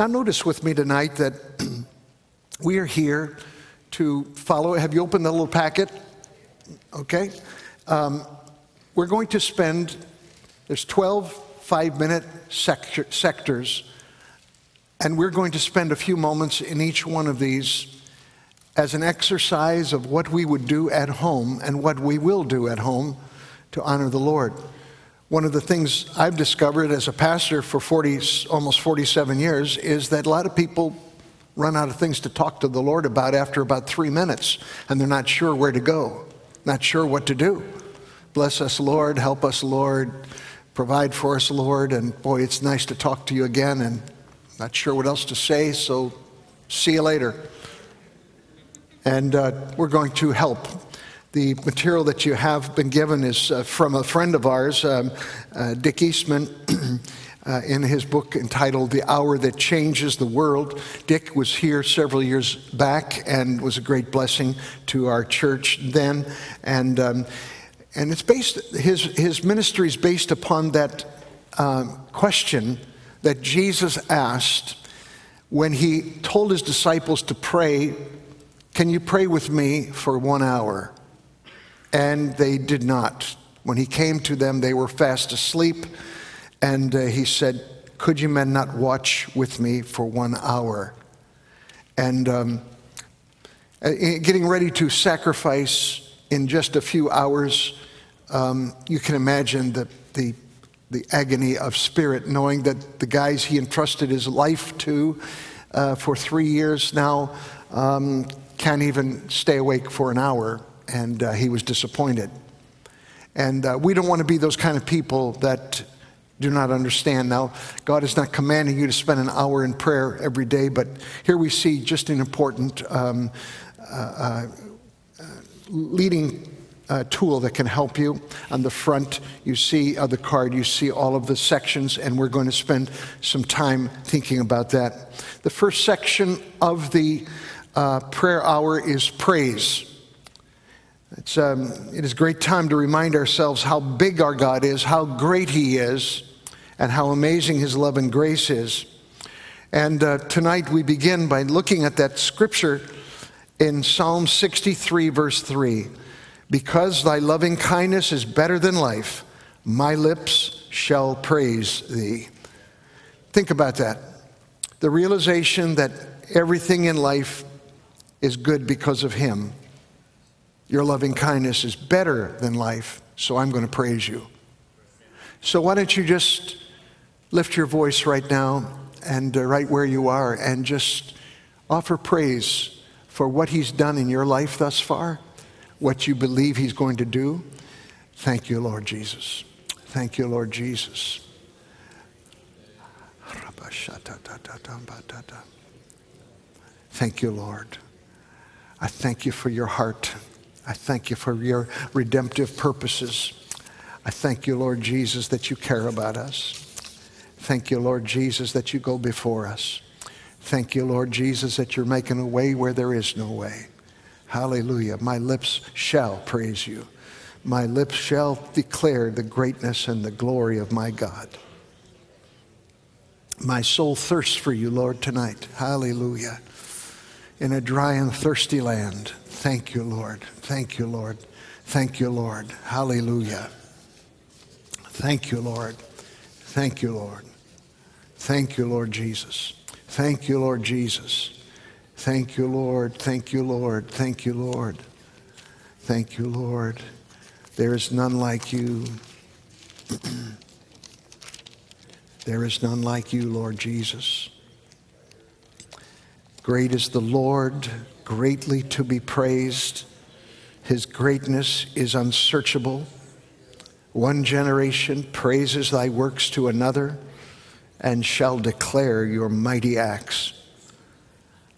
Now, notice with me tonight that we are here to follow. Have you opened the little packet? Okay. Um, we're going to spend, there's 12 five minute sector, sectors, and we're going to spend a few moments in each one of these as an exercise of what we would do at home and what we will do at home to honor the Lord. One of the things I've discovered as a pastor for 40, almost 47 years is that a lot of people run out of things to talk to the Lord about after about three minutes, and they're not sure where to go, not sure what to do. Bless us, Lord, help us, Lord, provide for us, Lord, and boy, it's nice to talk to you again, and not sure what else to say, so see you later. And uh, we're going to help the material that you have been given is uh, from a friend of ours, um, uh, Dick Eastman, uh, in his book entitled The Hour That Changes the World. Dick was here several years back and was a great blessing to our church then. And, um, and it's based, his, his ministry is based upon that um, question that Jesus asked when he told his disciples to pray, Can you pray with me for one hour? And they did not. When he came to them, they were fast asleep. And uh, he said, Could you men not watch with me for one hour? And um, uh, getting ready to sacrifice in just a few hours, um, you can imagine the, the, the agony of spirit, knowing that the guys he entrusted his life to uh, for three years now um, can't even stay awake for an hour and uh, he was disappointed. And uh, we don't want to be those kind of people that do not understand. Now, God is not commanding you to spend an hour in prayer every day, but here we see just an important um, uh, uh leading uh, tool that can help you. On the front, you see of the card, you see all of the sections, and we're going to spend some time thinking about that. The first section of the uh, prayer hour is praise. It's, um, it is a great time to remind ourselves how big our God is, how great He is, and how amazing His love and grace is. And uh, tonight we begin by looking at that scripture in Psalm 63, verse 3. Because thy loving kindness is better than life, my lips shall praise thee. Think about that. The realization that everything in life is good because of Him your loving kindness is better than life, so I'm going to praise you. So why don't you just lift your voice right now and uh, right where you are and just offer praise for what he's done in your life thus far, what you believe he's going to do. Thank you, Lord Jesus. Thank you, Lord Jesus. Thank you, Lord. I thank you for your heart. I thank you for your redemptive purposes. I thank you, Lord Jesus, that you care about us. Thank you, Lord Jesus, that you go before us. Thank you, Lord Jesus, that you're making a way where there is no way. Hallelujah. My lips shall praise you. My lips shall declare the greatness and the glory of my God. My soul thirsts for you, Lord, tonight. Hallelujah. In a dry and thirsty land. Thank you, Lord. Thank you, Lord. Thank you, Lord. Hallelujah. Thank you, Lord. Thank you, Lord. Thank you, Lord Jesus. Thank you, Lord Jesus. Thank you, Lord. Thank you, Lord. Thank you, Lord. Thank you, Lord. There is none like you. there is none like you, Lord Jesus. Great is the Lord greatly to be praised. His greatness is unsearchable. One generation praises thy works to another and shall declare your mighty acts.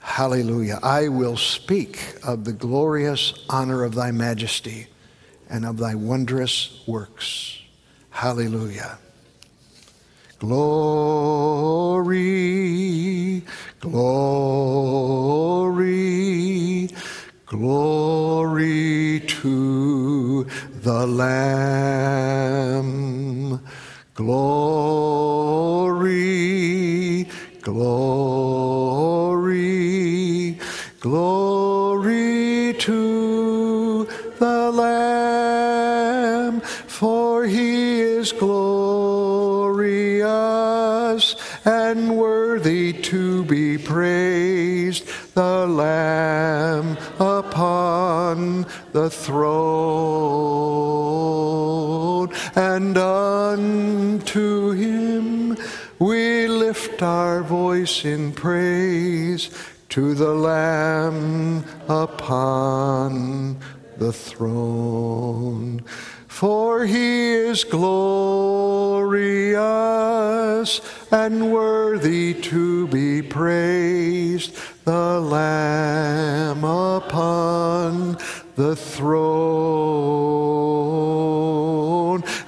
Hallelujah. I will speak of the glorious honor of thy majesty and of thy wondrous works. Hallelujah. Glory, glory, glory to the Lamb. Glory, glory, glory to the Lamb, for he is glorious. Praised, the Lamb upon the throne. And unto him we lift our voice in praise to the Lamb upon the throne. For he is glorious and worthy to be praised, the Lamb upon the throne.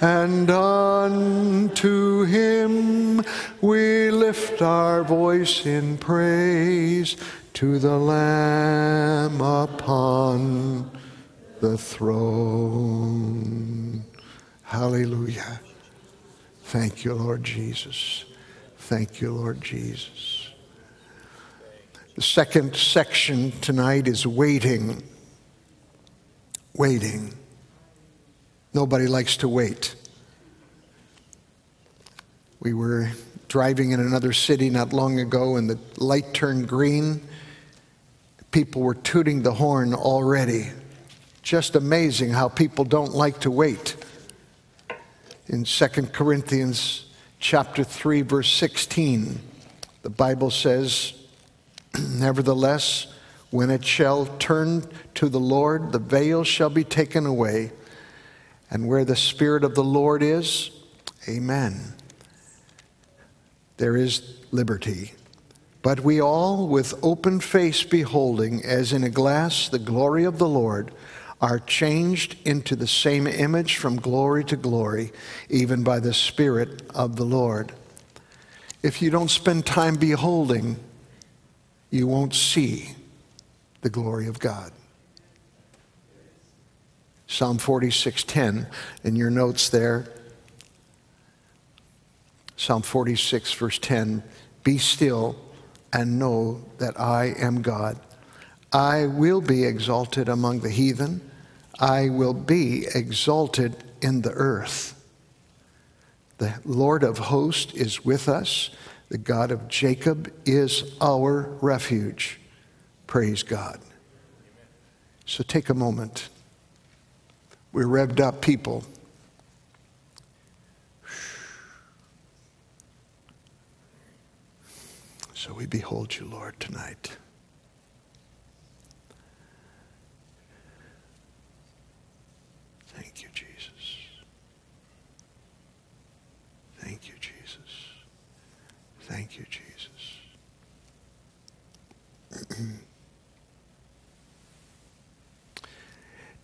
And unto him we lift our voice in praise to the Lamb upon the throne. Hallelujah. Thank you, Lord Jesus. Thank you, Lord Jesus. The second section tonight is waiting. Waiting. Nobody likes to wait. We were driving in another city not long ago and the light turned green. People were tooting the horn already just amazing how people don't like to wait. In 2 Corinthians chapter 3 verse 16, the Bible says, "Nevertheless, when it shall turn to the Lord, the veil shall be taken away, and where the spirit of the Lord is, amen. There is liberty." But we all, with open face beholding, as in a glass, the glory of the Lord, are changed into the same image from glory to glory, even by the Spirit of the Lord. If you don't spend time beholding, you won't see the glory of God. Psalm 46:10 in your notes there. Psalm 46 verse 10, be still and know that I am God. I will be exalted among the heathen. I will be exalted in the earth. The Lord of hosts is with us. The God of Jacob is our refuge. Praise God. So take a moment. We're revved up people. So we behold you, Lord, tonight. Thank you, Jesus.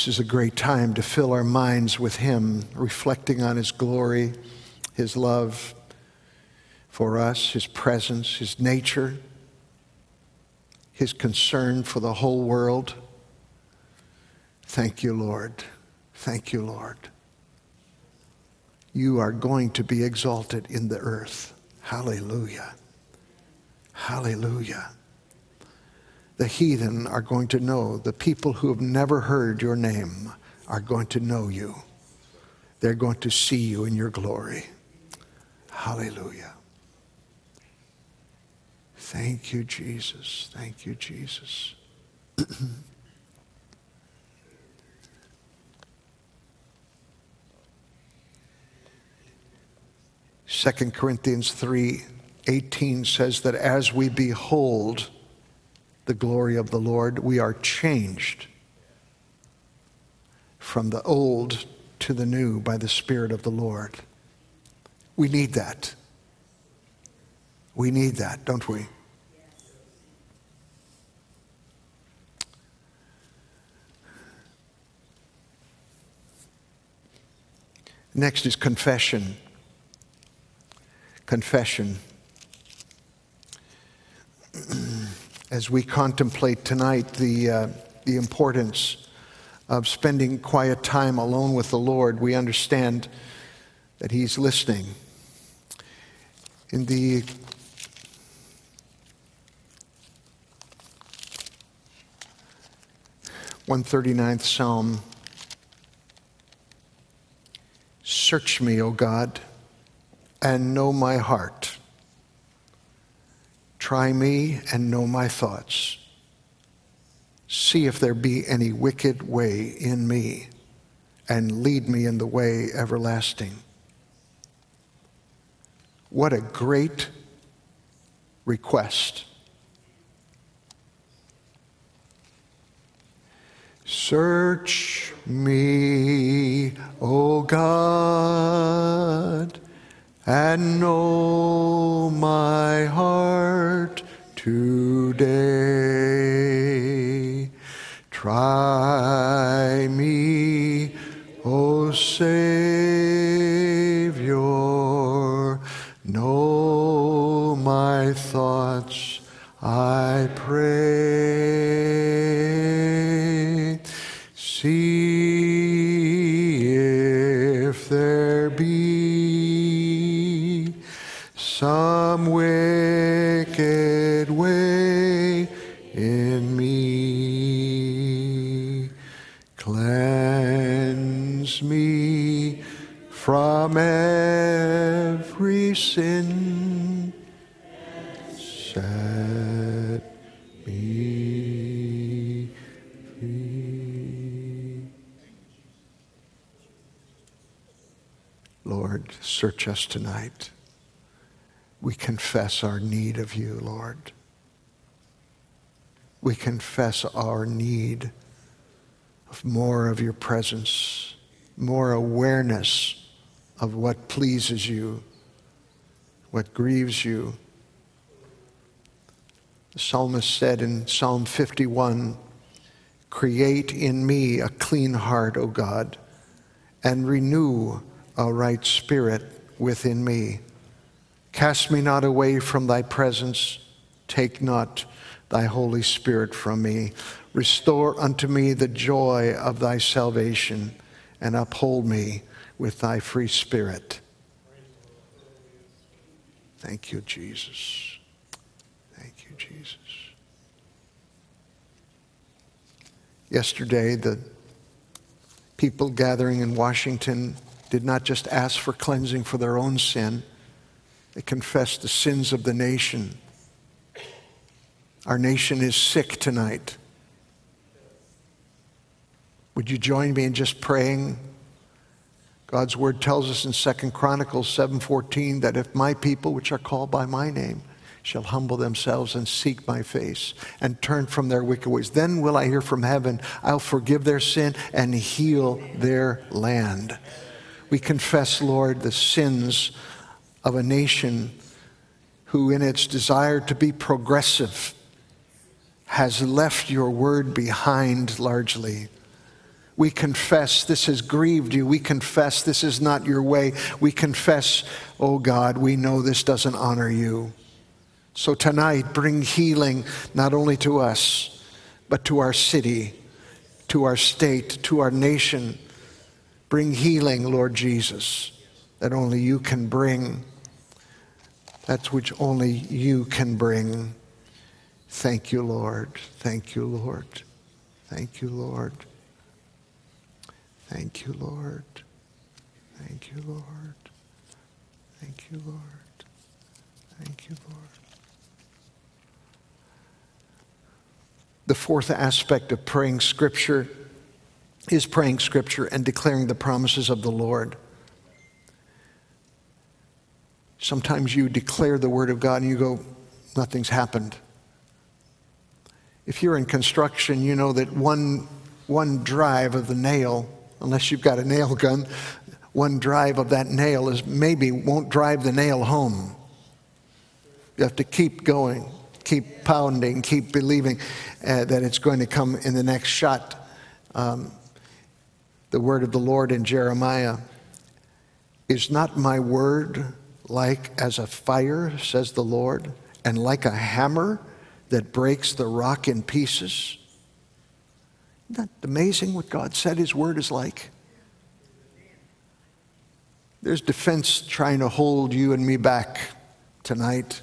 This is a great time to fill our minds with Him, reflecting on His glory, His love for us, His presence, His nature his concern for the whole world. Thank you, Lord. Thank you, Lord. You are going to be exalted in the earth. Hallelujah. Hallelujah. The heathen are going to know, the people who have never heard your name are going to know you. They're going to see you in your glory. Hallelujah. Thank you, Jesus. Thank you, Jesus. Second Corinthians 3 18 says that as we behold the glory of the Lord. We are changed from the old to the new by the Spirit of the Lord. We need that. We need that, don't we? Next is confession. Confession. As we contemplate tonight the, uh, the importance of spending quiet time alone with the Lord, we understand that He's listening. In the 139th Psalm. Search me, O God, and know my heart. Try me and know my thoughts. See if there be any wicked way in me, and lead me in the way everlasting. What a great request Search me, O God, and know my heart today. Try search us tonight. We confess our need of you, Lord. We confess our need of more of your presence, more awareness of what pleases you, what grieves you. The psalmist said in Psalm 51 Create in me a clean heart, O God, and renew a right spirit within me. Cast me not away from thy presence, take not thy Holy Spirit from me. Restore unto me the joy of thy salvation, and uphold me with thy free spirit. Thank you, Jesus. Thank you, Jesus. Yesterday, the people gathering in Washington did not just ask for cleansing for their own sin, they confessed the sins of the nation. Our nation is sick tonight. Would you join me in just praying? God's word tells us in 2 Chronicles 7:14 that if my people which are called by my name shall humble themselves and seek my face and turn from their wicked ways, then will I hear from heaven, I'll forgive their sin and heal their land. We confess, Lord, the sins of a nation who in its desire to be progressive has left your word behind largely. We confess this has grieved you. We confess this is not your way. We confess, oh God, we know this doesn't honor you. So tonight, bring healing not only to us, but to our city, to our state, to our nation. Bring healing, Lord Jesus, that only you can bring. That's which only you can bring. Thank you, Lord. Thank you, Lord. Thank you, Lord. Thank you, Lord. Thank you, Lord. Thank you, Lord. Thank you, Lord. The fourth aspect of praying Scripture is praying Scripture and declaring the promises of the Lord. Sometimes you declare the Word of God and you go, nothing's happened. If you're in construction, you know that one, one drive of the nail, unless you've got a nail gun, one drive of that nail is maybe won't drive the nail home. You have to keep going, keep pounding, keep believing uh, that it's going to come in the next shot. Um, the word of the Lord in Jeremiah Is not my word like as a fire, says the Lord, and like a hammer that breaks the rock in pieces? Isn't that amazing what God said his word is like? There's defense trying to hold you and me back tonight.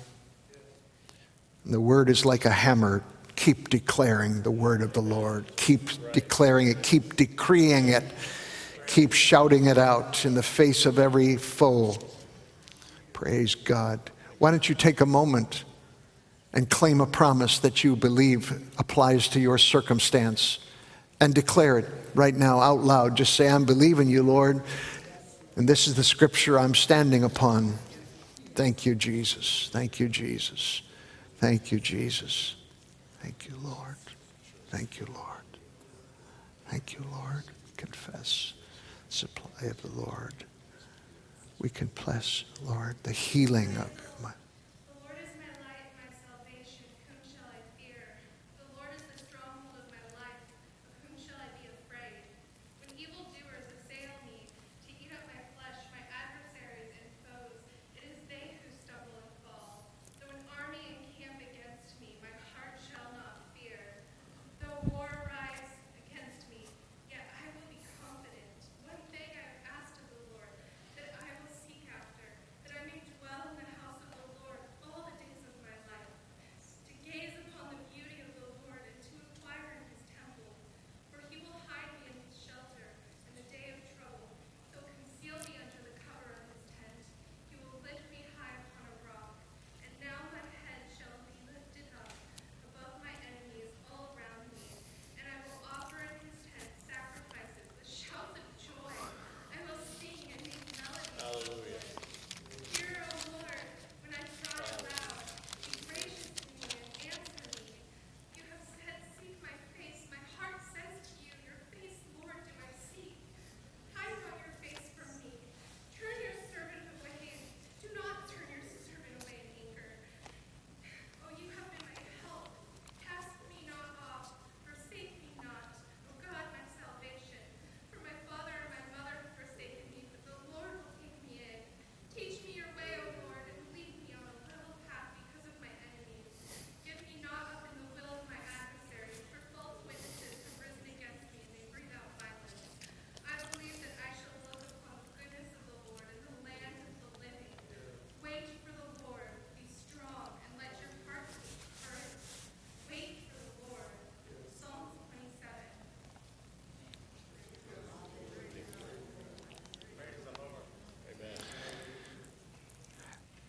And the word is like a hammer. Keep declaring the word of the Lord. Keep declaring it. Keep decreeing it. Keep shouting it out in the face of every foe. Praise God. Why don't you take a moment and claim a promise that you believe applies to your circumstance and declare it right now out loud. Just say, I'm believing you, Lord, and this is the scripture I'm standing upon. Thank you, Jesus. Thank you, Jesus. Thank you, Jesus. Thank you, Lord. Thank you, Lord. Thank you, Lord. Confess supply of the Lord. We confess, Lord, the healing of my.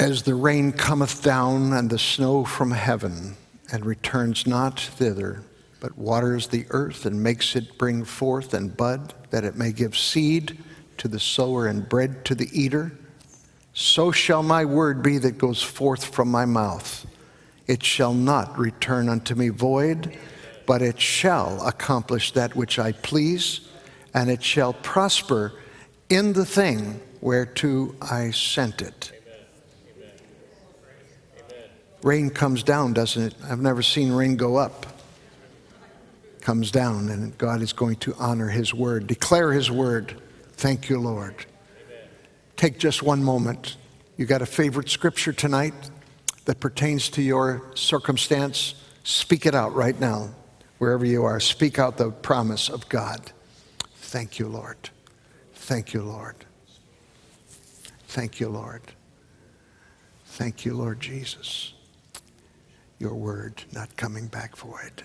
As the rain cometh down and the snow from heaven, and returns not thither, but waters the earth and makes it bring forth and bud, that it may give seed to the sower and bread to the eater, so shall my word be that goes forth from my mouth. It shall not return unto me void, but it shall accomplish that which I please, and it shall prosper in the thing whereto I sent it. Rain comes down, doesn't it? I've never seen rain go up. Comes down, and God is going to honor His word. Declare His word. Thank you, Lord. Take just one moment. You got a favorite scripture tonight that pertains to your circumstance? Speak it out right now, wherever you are. Speak out the promise of God. Thank you, Lord. Thank you, Lord. Thank you, Lord. Thank you, Lord Jesus your word not coming back void.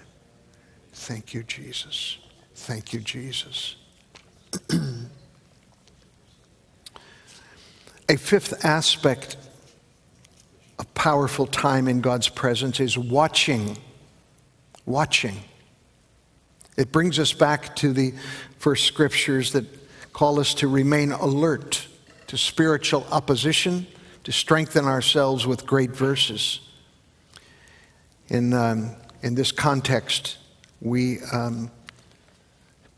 Thank you, Jesus. Thank you, Jesus. A fifth aspect of powerful time in God's presence is watching. Watching. It brings us back to the first scriptures that call us to remain alert to spiritual opposition, to strengthen ourselves with great verses. In, um, in this context, we, um,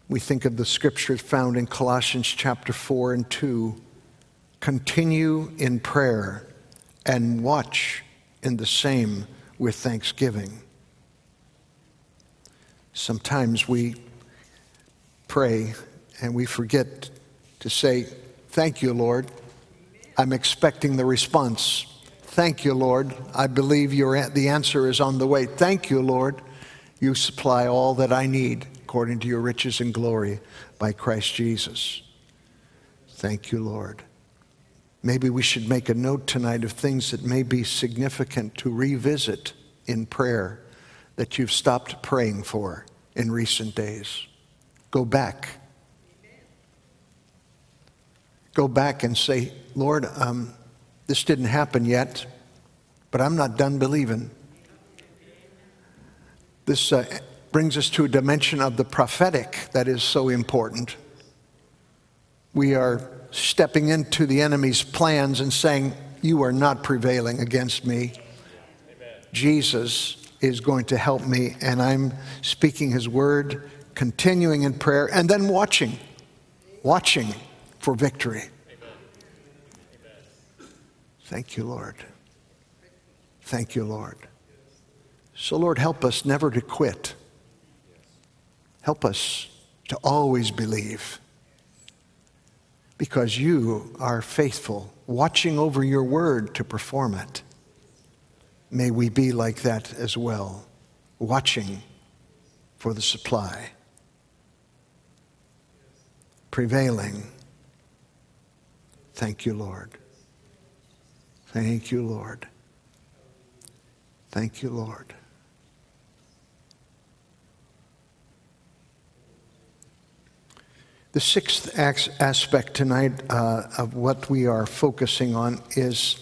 we think of the scriptures found in Colossians chapter 4 and 2 continue in prayer and watch in the same with thanksgiving. Sometimes we pray and we forget to say, Thank you, Lord. I'm expecting the response. Thank you, Lord. I believe your, the answer is on the way. Thank you, Lord. You supply all that I need according to your riches and glory by Christ Jesus. Thank you, Lord. Maybe we should make a note tonight of things that may be significant to revisit in prayer that you've stopped praying for in recent days. Go back. Go back and say, Lord, um, this didn't happen yet, but I'm not done believing. This uh, brings us to a dimension of the prophetic that is so important. We are stepping into the enemy's plans and saying, You are not prevailing against me. Amen. Jesus is going to help me, and I'm speaking his word, continuing in prayer, and then watching, watching for victory. Thank you, Lord. Thank you, Lord. So, Lord, help us never to quit. Help us to always believe because you are faithful, watching over your word to perform it. May we be like that as well, watching for the supply, prevailing. Thank you, Lord. Thank you, Lord. Thank you, Lord. The sixth aspect tonight uh, of what we are focusing on is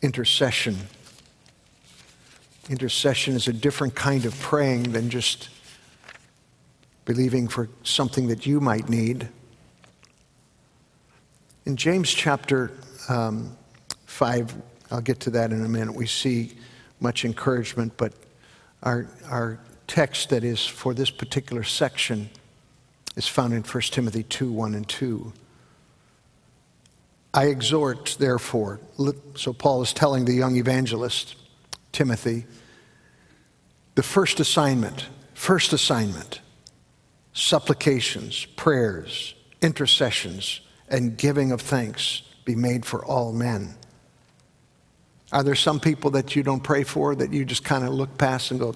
intercession. Intercession is a different kind of praying than just believing for something that you might need. In James chapter um, 5, I'll get to that in a minute, we see much encouragement, but our, our text that is for this particular section is found in 1 Timothy 2 1 and 2. I exhort, therefore, so Paul is telling the young evangelist, Timothy, the first assignment, first assignment, supplications, prayers, intercessions, and giving of thanks be made for all men. Are there some people that you don't pray for that you just kind of look past and go,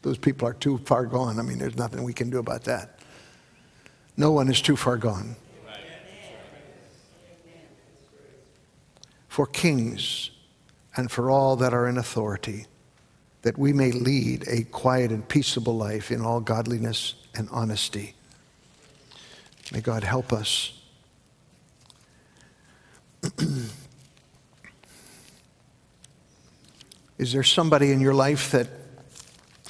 those people are too far gone? I mean, there's nothing we can do about that. No one is too far gone. For kings and for all that are in authority, that we may lead a quiet and peaceable life in all godliness and honesty. May God help us. is there somebody in your life that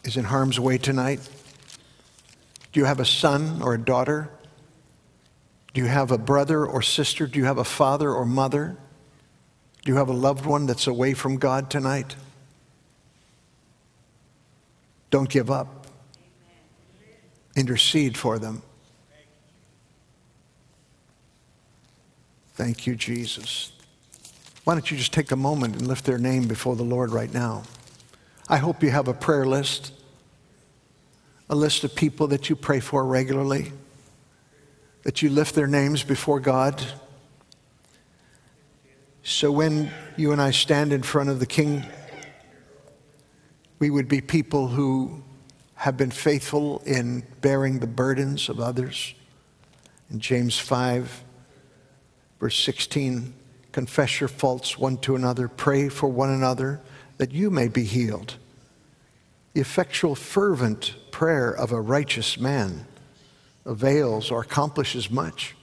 is in harm's way tonight? Do you have a son or a daughter do you have a brother or sister? Do you have a father or mother? Do you have a loved one that's away from God tonight? Don't give up. Intercede for them. Thank you, Jesus. Why don't you just take a moment and lift their name before the Lord right now? I hope you have a prayer list, a list of people that you pray for regularly that you lift their names before God. So when you and I stand in front of the King, we would be people who have been faithful in bearing the burdens of others. In James 5, verse 16, confess your faults one to another, pray for one another that you may be healed. The effectual, fervent prayer of a righteous man avails or accomplishes much.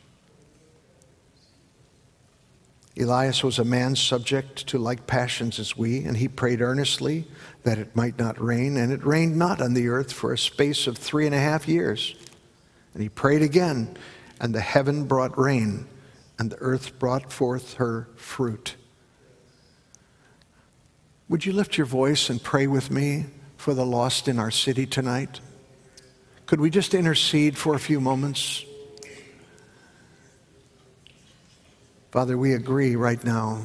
Elias was a man subject to like passions as we, and he prayed earnestly that it might not rain, and it rained not on the earth for a space of three and a half years. And he prayed again, and the heaven brought rain, and the earth brought forth her fruit. Would you lift your voice and pray with me for the lost in our city tonight? Could we just intercede for a few moments? Father, we agree right now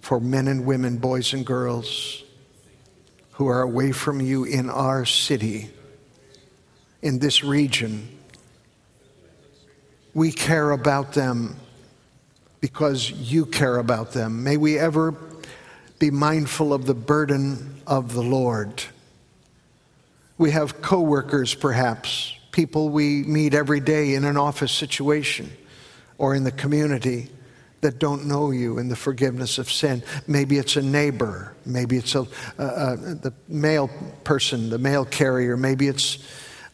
for men and women, boys and girls who are away from you in our city, in this region. We care about them because you care about them. May we ever be mindful of the burden of the Lord. We have coworkers, perhaps, people we meet every day in an office situation or in the community that don't know you in the forgiveness of sin. Maybe it's a neighbor. Maybe it's a, the mail person, the mail carrier. Maybe it's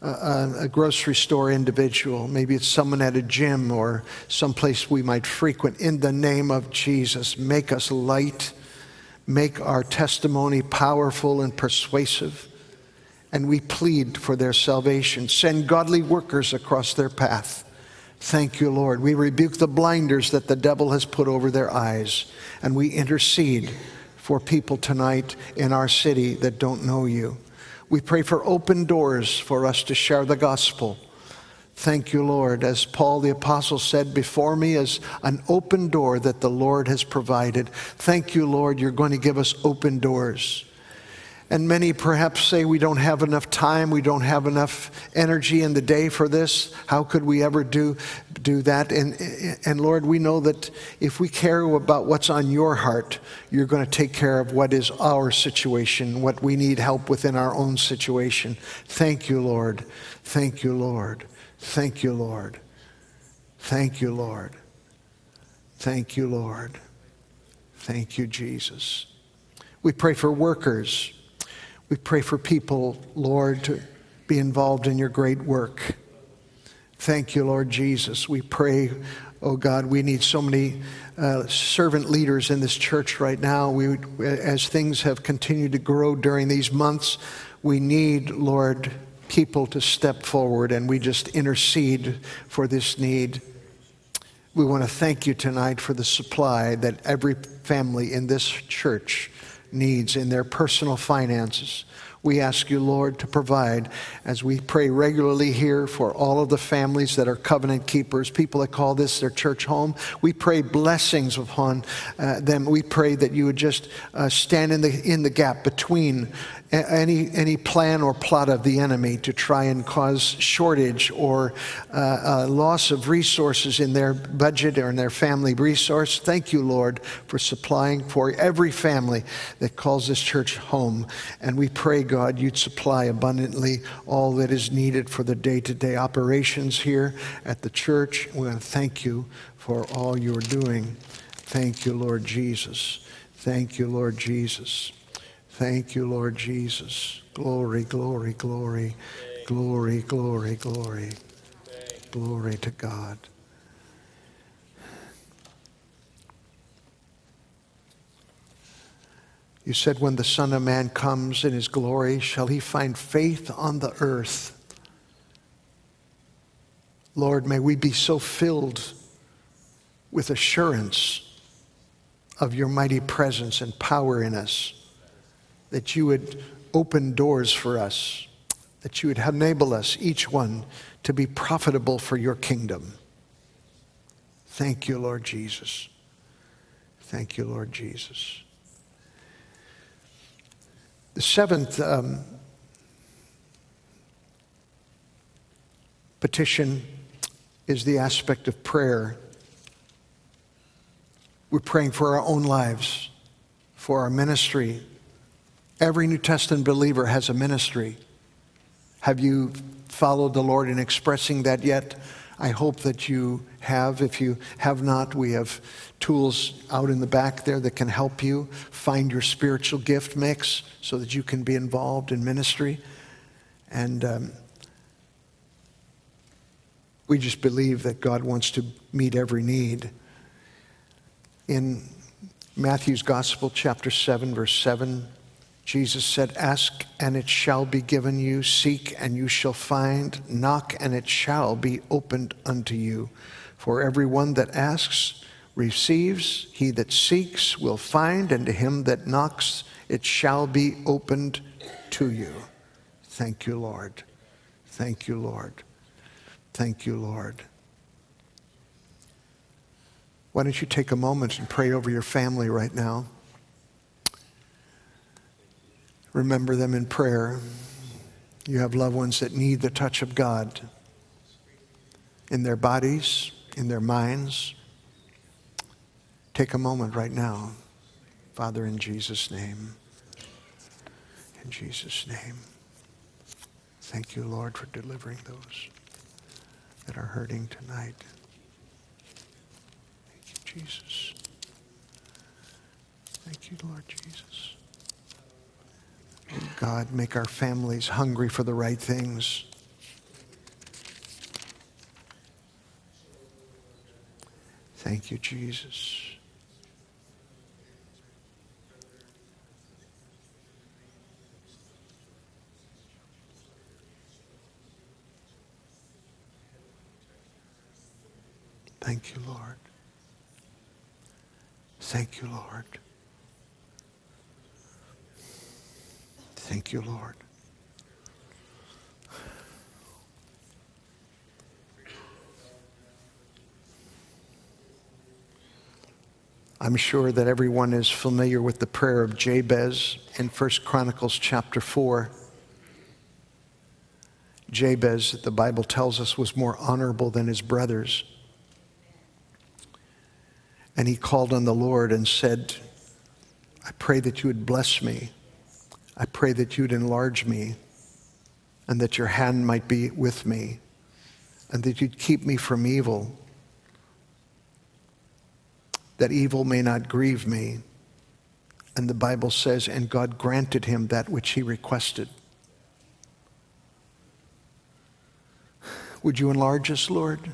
a, a grocery store individual. Maybe it's someone at a gym or someplace we might frequent. In the name of Jesus, make us light, make our testimony powerful and persuasive. And we plead for their salvation. Send godly workers across their path Thank you, Lord. We rebuke the blinders that the devil has put over their eyes, and we intercede for people tonight in our city that don't know you. We pray for open doors for us to share the gospel. Thank you, Lord. As Paul the Apostle said, before me is an open door that the Lord has provided. Thank you, Lord. You're going to give us open doors. And many perhaps say we don't have enough time, we don't have enough energy in the day for this. How could we ever do, do that? And, and Lord, we know that if we care about what's on your heart, you're going to take care of what is our situation, what we need help with in our own situation. Thank you, Lord. Thank you, Lord. Thank you, Lord. Thank you, Lord. Thank you, Lord. Thank you, Jesus. We pray for workers we pray for people, Lord, to be involved in your great work. Thank you, Lord Jesus. We pray, oh God, we need so many uh, servant leaders in this church right now. We, as things have continued to grow during these months, we need, Lord, people to step forward, and we just intercede for this need. We want to thank you tonight for the supply that every family in this church needs in their personal finances. We ask you, Lord, to provide as we pray regularly here for all of the families that are covenant keepers, people that call this their church home. We pray blessings upon uh, them. We pray that you would just uh, stand in the, in the gap between any, any plan or plot of the enemy to try and cause shortage or uh, uh, loss of resources in their budget or in their family resource. Thank you, Lord, for supplying for every family that calls this church home. And we pray, God, you'd supply abundantly all that is needed for the day to day operations here at the church. We want to thank you for all you're doing. Thank you, Lord Jesus. Thank you, Lord Jesus. Thank you, Lord Jesus. Glory, glory, glory, glory, glory, glory. Glory to God. You said, When the Son of Man comes in his glory, shall he find faith on the earth? Lord, may we be so filled with assurance of your mighty presence and power in us that you would open doors for us, that you would enable us, each one, to be profitable for your kingdom. Thank you, Lord Jesus. Thank you, Lord Jesus. The seventh um, petition is the aspect of prayer. We're praying for our own lives, for our ministry, Every New Testament believer has a ministry. Have you followed the Lord in expressing that yet? I hope that you have. If you have not, we have tools out in the back there that can help you find your spiritual gift mix so that you can be involved in ministry. And um, we just believe that God wants to meet every need. In Matthew's Gospel, chapter 7, verse 7, Jesus said, Ask and it shall be given you, seek and you shall find, knock and it shall be opened unto you. For everyone that asks receives, he that seeks will find, and to him that knocks it shall be opened to you. Thank you, Lord. Thank you, Lord. Thank you, Lord. Why don't you take a moment and pray over your family right now? Remember them in prayer. You have loved ones that need the touch of God in their bodies, in their minds. Take a moment right now. Father, in Jesus' name. In Jesus' name. Thank you, Lord, for delivering those that are hurting tonight. Thank you, Jesus. Thank you, Lord Jesus. God, make our families hungry for the right things. Thank you, Jesus. Thank you, Lord. Thank you, Lord. Thank you, Lord. I'm sure that everyone is familiar with the prayer of Jabez in 1 Chronicles chapter 4. Jabez, the Bible tells us, was more honorable than his brothers. And he called on the Lord and said, I pray that you would bless me. I pray that you'd enlarge me and that your hand might be with me and that you'd keep me from evil, that evil may not grieve me. And the Bible says, and God granted him that which he requested. Would you enlarge us, Lord?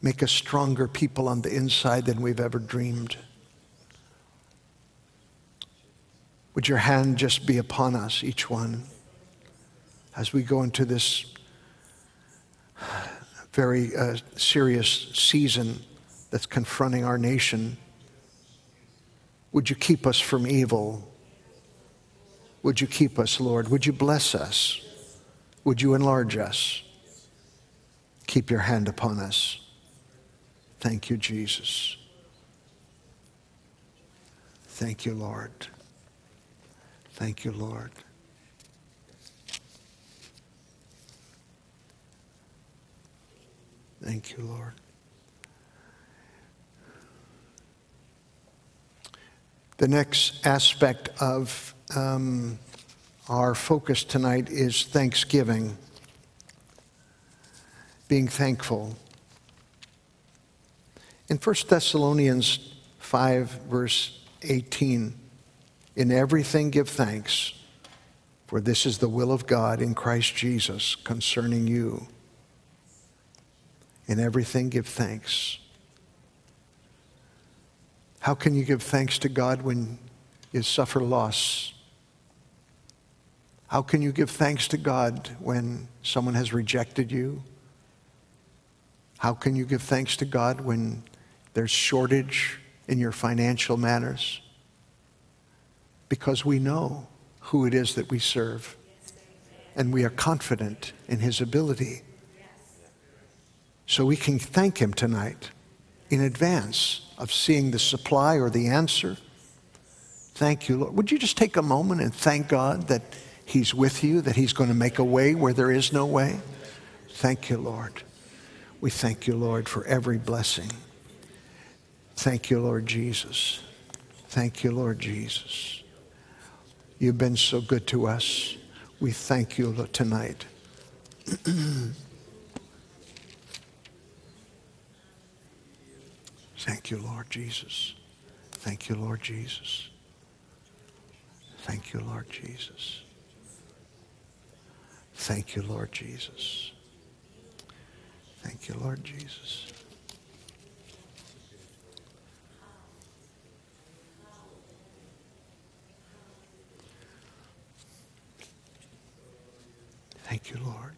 Make us stronger people on the inside than we've ever dreamed. Would your hand just be upon us, each one, as we go into this very uh, serious season that's confronting our nation? Would you keep us from evil? Would you keep us, Lord? Would you bless us? Would you enlarge us? Keep your hand upon us. Thank you, Jesus. Thank you, Lord. Thank you, Lord. Thank you, Lord. The next aspect of um, our focus tonight is thanksgiving, being thankful. In 1 Thessalonians 5, verse 18, in everything give thanks, for this is the will of God in Christ Jesus concerning you. In everything give thanks. How can you give thanks to God when you suffer loss? How can you give thanks to God when someone has rejected you? How can you give thanks to God when there's shortage in your financial matters because we know who it is that we serve and we are confident in his ability. So we can thank him tonight in advance of seeing the supply or the answer. Thank you, Lord. Would you just take a moment and thank God that he's with you, that he's going to make a way where there is no way? Thank you, Lord. We thank you, Lord, for every blessing. Thank you, Lord Jesus. Thank you, Lord Jesus. You've been so good to us. We thank you tonight. Thank you, Lord Jesus. Thank you, Lord Jesus. Thank you, Lord Jesus. Thank you, Lord Jesus. Thank you, Lord Jesus. Thank you, Lord.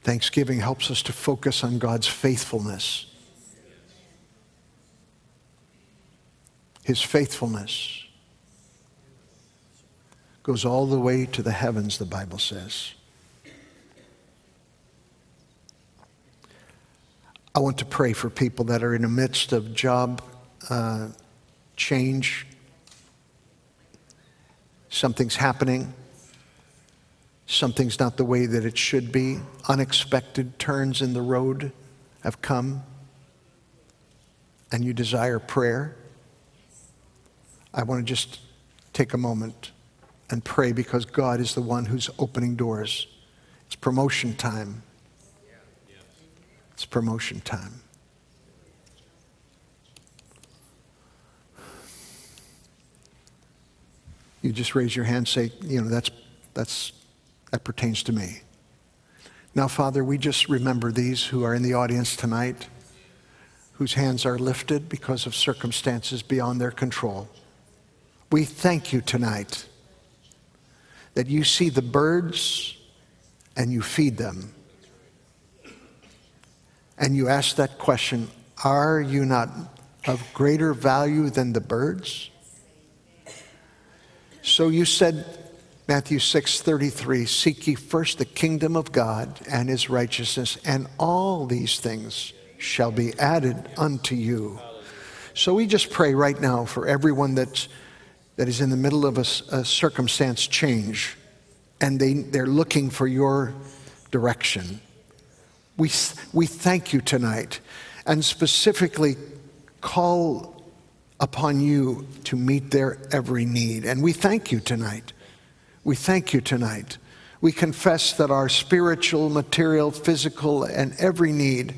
Thanksgiving helps us to focus on God's faithfulness. His faithfulness goes all the way to the heavens, the Bible says. I want to pray for people that are in the midst of job uh, change, something's happening. something's not the way that it should be, unexpected turns in the road have come, and you desire prayer, I want to just take a moment and pray because God is the one who's opening doors. It's promotion time. It's promotion time. You just raise your hand, say, you know, that's, that's, that pertains to me. Now, Father, we just remember these who are in the audience tonight, whose hands are lifted because of circumstances beyond their control. We thank you tonight that you see the birds and you feed them. And you ask that question Are you not of greater value than the birds? So you said, Matthew 6 33, seek ye first the kingdom of God and his righteousness, and all these things shall be added unto you. So we just pray right now for everyone that's, that is in the middle of a, a circumstance change and they, they're looking for your direction. We, we thank you tonight and specifically call upon you to meet their every need. And we thank you tonight. We thank you tonight. We confess that our spiritual, material, physical, and every need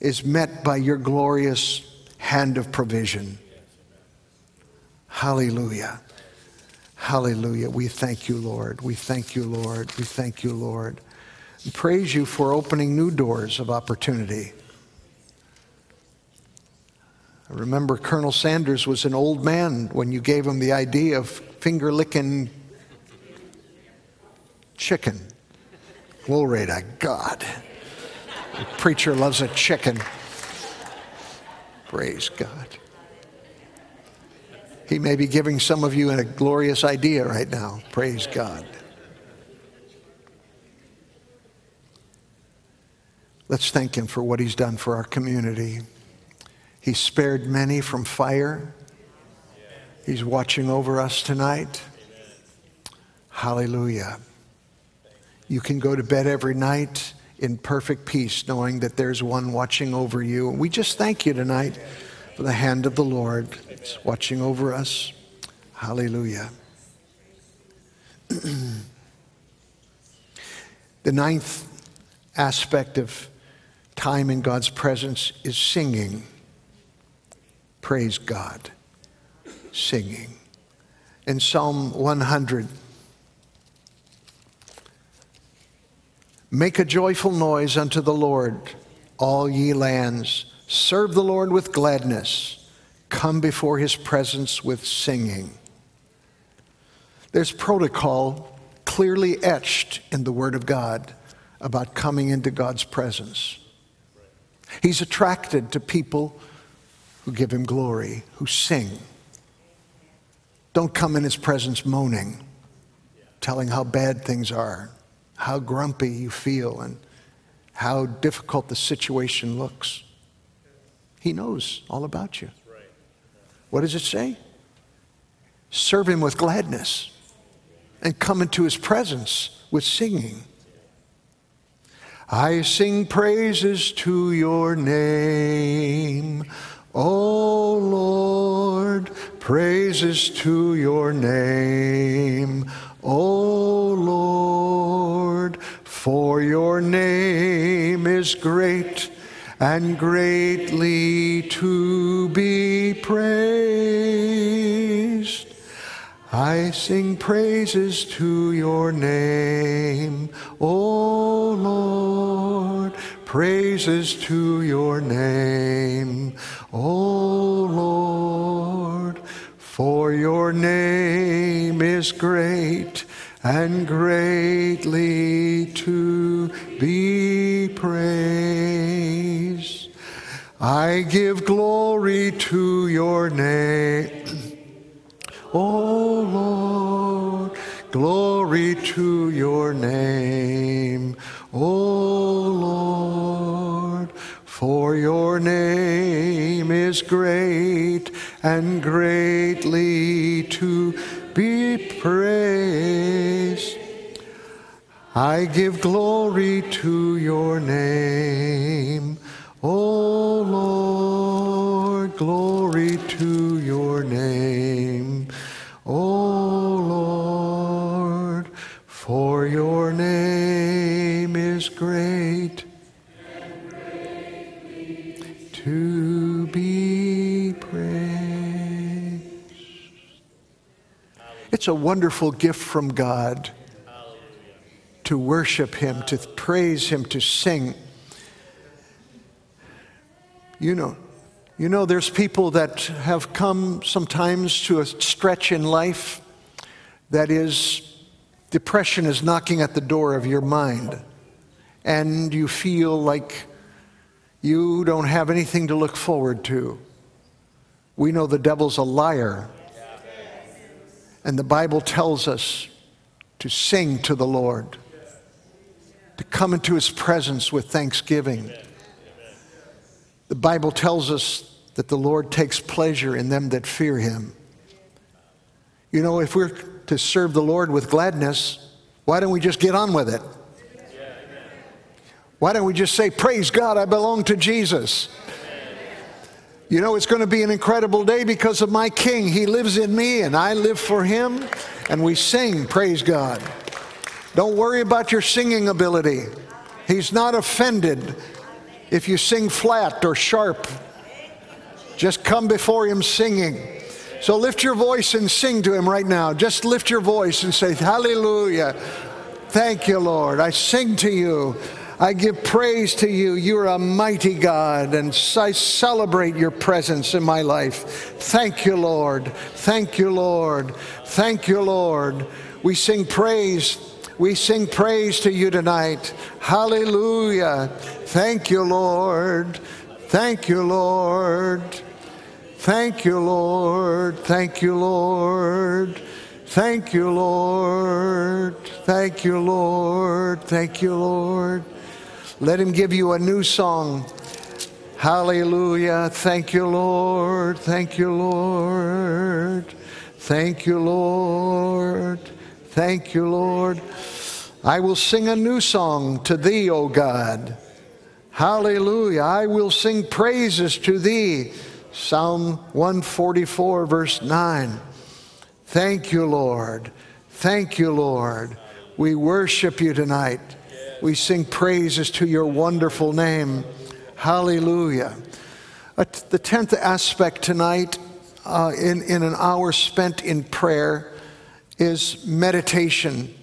is met by your glorious hand of provision. Hallelujah. Hallelujah. We thank you, Lord. We thank you, Lord. We thank you, Lord. And praise you for opening new doors of opportunity. I remember Colonel Sanders was an old man when you gave him the idea of finger licking chicken. Glory to God. The preacher loves a chicken. Praise God. He may be giving some of you a glorious idea right now. Praise God. Let's thank Him for what He's done for our community. He spared many from fire. He's watching over us tonight. Hallelujah. You can go to bed every night in perfect peace, knowing that there's one watching over you. We just thank you tonight for the hand of the Lord that's watching over us. Hallelujah. the ninth aspect of time in God's presence is singing. Praise God. Singing. In Psalm 100, make a joyful noise unto the Lord, all ye lands. Serve the Lord with gladness. Come before his presence with singing. There's protocol clearly etched in the Word of God about coming into God's presence. He's attracted to people who give him glory, who sing. Don't come in his presence moaning, telling how bad things are, how grumpy you feel, and how difficult the situation looks. He knows all about you. What does it say? Serve him with gladness and come into his presence with singing. I sing praises to your name. O Lord, praises to your name, O Lord, for your name is great and greatly to be praised. I sing praises to your name, O Lord, praises to your name, O Lord, for your name is great and greatly to be praised. I give glory to your name, O Lord, glory to your name, O Lord, for your name is great and greatly to be praised. I give glory to your name. O Lord, glory to your name. It's a wonderful gift from God to worship Him, to praise Him, to sing. You know, you know, there's people that have come sometimes to a stretch in life that is depression is knocking at the door of your mind, and you feel like you don't have anything to look forward to. We know the devil's a liar. And the Bible tells us to sing to the Lord, to come into his presence with thanksgiving. The Bible tells us that the Lord takes pleasure in them that fear him. You know, if we're to serve the Lord with gladness, why don't we just get on with it? Why don't we just say, Praise God, I belong to Jesus? You know, it's going to be an incredible day because of my King. He lives in me and I live for him. And we sing, Praise God. Don't worry about your singing ability. He's not offended if you sing flat or sharp. Just come before him singing. So lift your voice and sing to him right now. Just lift your voice and say, Hallelujah. Thank you, Lord. I sing to you. I give praise to you. You're a mighty God, and I celebrate your presence in my life. Thank you, Lord. Thank you, Lord. Thank you, Lord. We sing praise. We sing praise to you tonight. Hallelujah. Thank you, Lord. Thank you, Lord. Thank you, Lord. Thank you, Lord. Thank you, Lord. Thank you, Lord. Thank you, Lord. Let him give you a new song. Hallelujah. Thank you, Lord. Thank you, Lord. Thank you, Lord. Thank you, Lord. I will sing a new song to thee, O God. Hallelujah. I will sing praises to thee. Psalm 144, verse 9. Thank you, Lord. Thank you, Lord. We worship you tonight. We sing praises to your wonderful name. Hallelujah. Uh, the tenth aspect tonight, uh, in, in an hour spent in prayer, is meditation,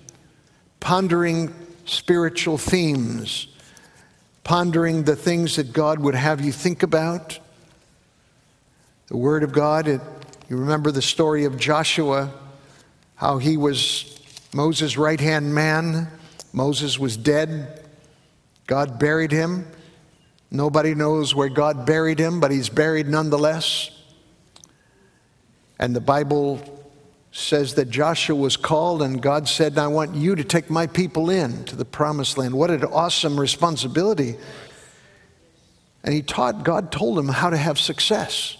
pondering spiritual themes, pondering the things that God would have you think about. The Word of God, it, you remember the story of Joshua, how he was Moses' right hand man Moses was dead. God buried him. Nobody knows where God buried him, but he's buried nonetheless. And the Bible says that Joshua was called, and God said, I want you to take my people in to the promised land. What an awesome responsibility. And he taught, God told him how to have success.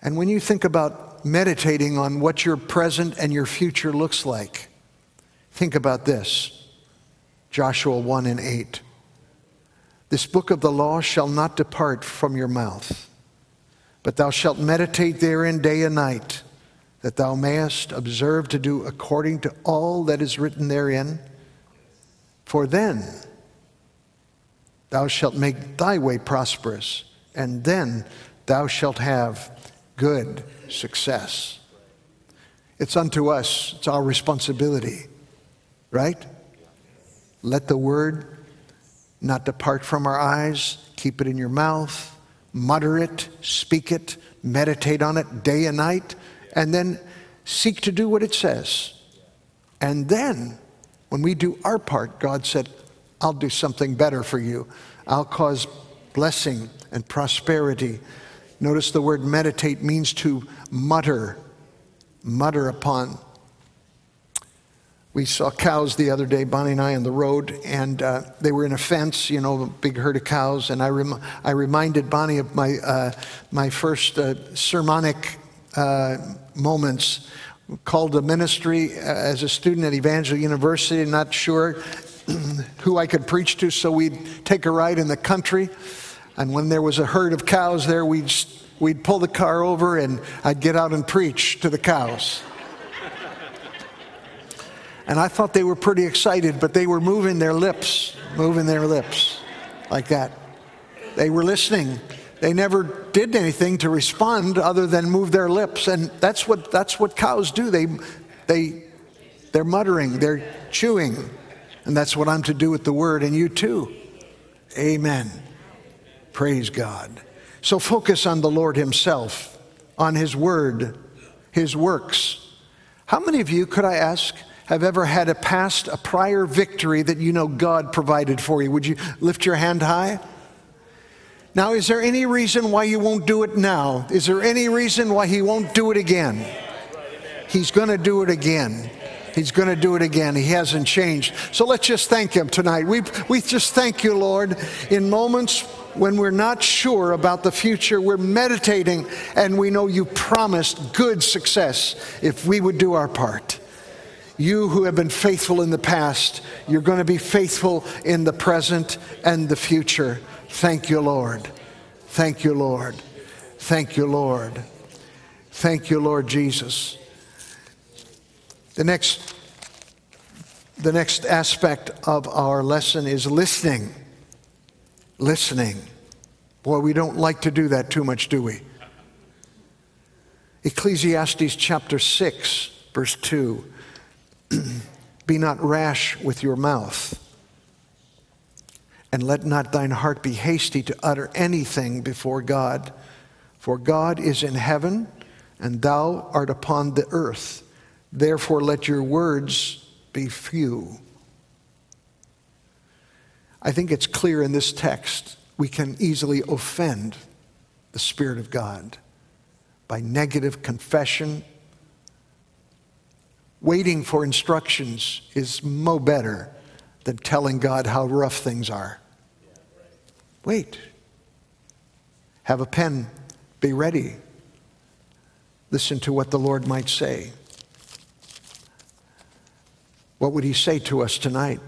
And when you think about meditating on what your present and your future looks like, Think about this Joshua 1 and 8. This book of the law shall not depart from your mouth, but thou shalt meditate therein day and night, that thou mayest observe to do according to all that is written therein. For then thou shalt make thy way prosperous, and then thou shalt have good success. It's unto us, it's our responsibility right? Let the word not depart from our eyes, keep it in your mouth, mutter it, speak it, meditate on it day and night, and then seek to do what it says. And then, when we do our part, God said, I'll do something better for you. I'll cause blessing and prosperity. Notice the word meditate means to mutter, mutter upon. We saw cows the other day, Bonnie and I, on the road, and uh, they were in a fence, you know, a big herd of cows. And I, rem- I reminded Bonnie of my, uh, my first uh, sermonic uh, moments called to ministry uh, as a student at Evangel University, not sure who I could preach to, so we'd take a ride in the country. And when there was a herd of cows there, we'd, we'd pull the car over and I'd get out and preach to the cows. And I thought they were pretty excited, but they were moving their lips, moving their lips like that. They were listening. They never did anything to respond other than move their lips. And that's what, that's what cows do. They, they, they're muttering, they're chewing. And that's what I'm to do with the word, and you too. Amen. Praise God. So focus on the Lord Himself, on His word, His works. How many of you, could I ask, have ever had a past, a prior victory that you know God provided for you? Would you lift your hand high? Now, is there any reason why you won't do it now? Is there any reason why He won't do it again? He's going to do it again. He's going to do it again. He hasn't changed. So let's just thank Him tonight. We, we just thank you, Lord, in moments when we're not sure about the future, we're meditating and we know you promised good success if we would do our part. You who have been faithful in the past, you're going to be faithful in the present and the future. Thank you, Lord. Thank you, Lord. Thank you, Lord. Thank you, Lord Jesus. The next, the next aspect of our lesson is listening. Listening. Boy, we don't like to do that too much, do we? Ecclesiastes chapter 6, verse 2. be not rash with your mouth, and let not thine heart be hasty to utter anything before God. For God is in heaven, and thou art upon the earth. Therefore, let your words be few. I think it's clear in this text we can easily offend the Spirit of God by negative confession Waiting for instructions is mo better than telling God how rough things are. Wait. Have a pen. Be ready. Listen to what the Lord might say. What would he say to us tonight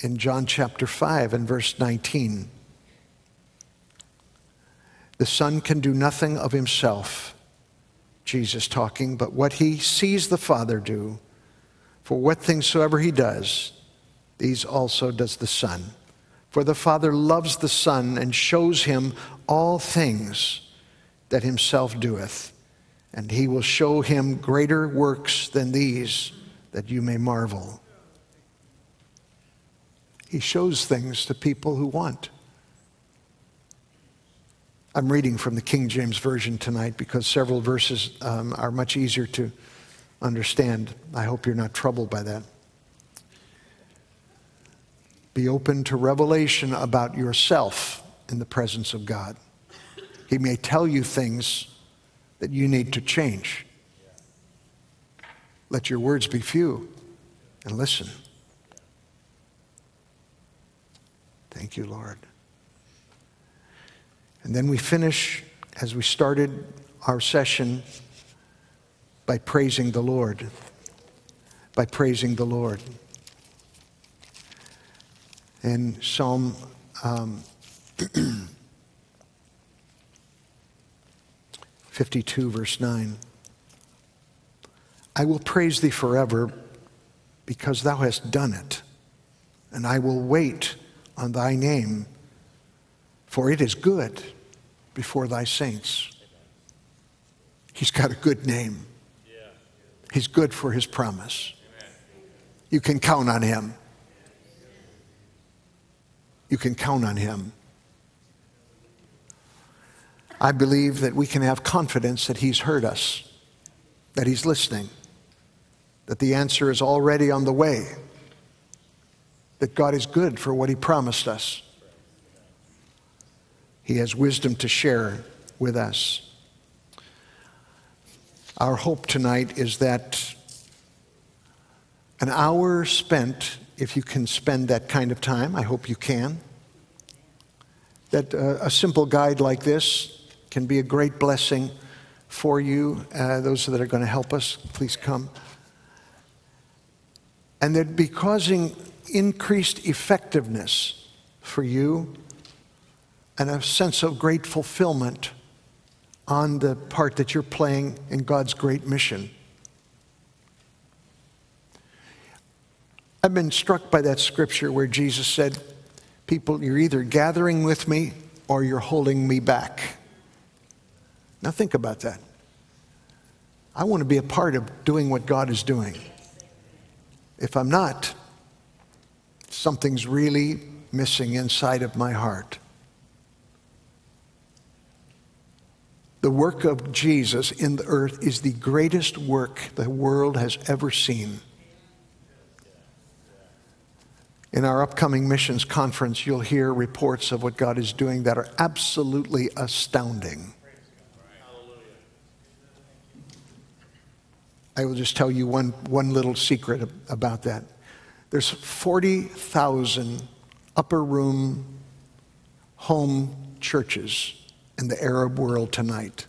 in John chapter 5 and verse 19? The Son can do nothing of himself, Jesus talking, but what he sees the Father do, for what things soever he does, these also does the Son. For the Father loves the Son and shows him all things that himself doeth, and he will show him greater works than these, that you may marvel. He shows things to people who want. I'm reading from the King James Version tonight because several verses um, are much easier to understand. I hope you're not troubled by that. Be open to revelation about yourself in the presence of God. He may tell you things that you need to change. Let your words be few and listen. Thank you, Lord. And then we finish, as we started our session, by praising the Lord. By praising the Lord. In Psalm um, 52, verse 9, I will praise thee forever because thou hast done it, and I will wait on thy name, for it is good before thy saints. He's got a good name. He's good for his promise. You can count on him. You can count on him. I believe that we can have confidence that he's heard us, that he's listening, that the answer is already on the way, that God is good for what he promised us. He has wisdom to share with us. Our hope tonight is that an hour spent, if you can spend that kind of time, I hope you can, that uh, a simple guide like this can be a great blessing for you. Uh, those that are going to help us, please come. And they'd be causing increased effectiveness for you and a sense of great fulfillment on the part that you're playing in God's great mission. I've been struck by that scripture where Jesus said, People, you're either gathering with me or you're holding me back. Now, think about that. I want to be a part of doing what God is doing. If I'm not, something's really missing inside of my heart. The work of Jesus in the earth is the greatest work the world has ever seen. In our upcoming missions conference, you'll hear reports of what God is doing that are absolutely astounding. I will just tell you one, one little secret about that. There's 40,000 upper room home churches in the Arab world tonight.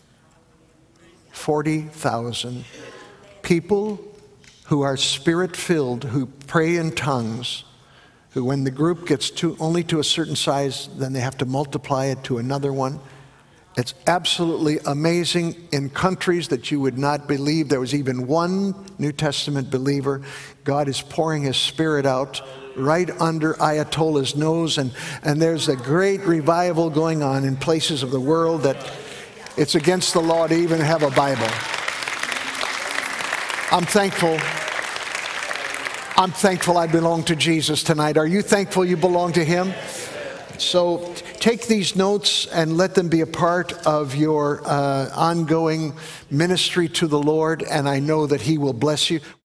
40,000 people who are spirit filled, who pray in tongues, who, when the group gets to, only to a certain size, then they have to multiply it to another one. It's absolutely amazing in countries that you would not believe there was even one New Testament believer. God is pouring his spirit out right under Ayatollah's nose, and, and there's a great revival going on in places of the world that it's against the law to even have a Bible. I'm thankful. I'm thankful I belong to Jesus tonight. Are you thankful you belong to him? So take these notes and let them be a part of your uh, ongoing ministry to the Lord, and I know that He will bless you.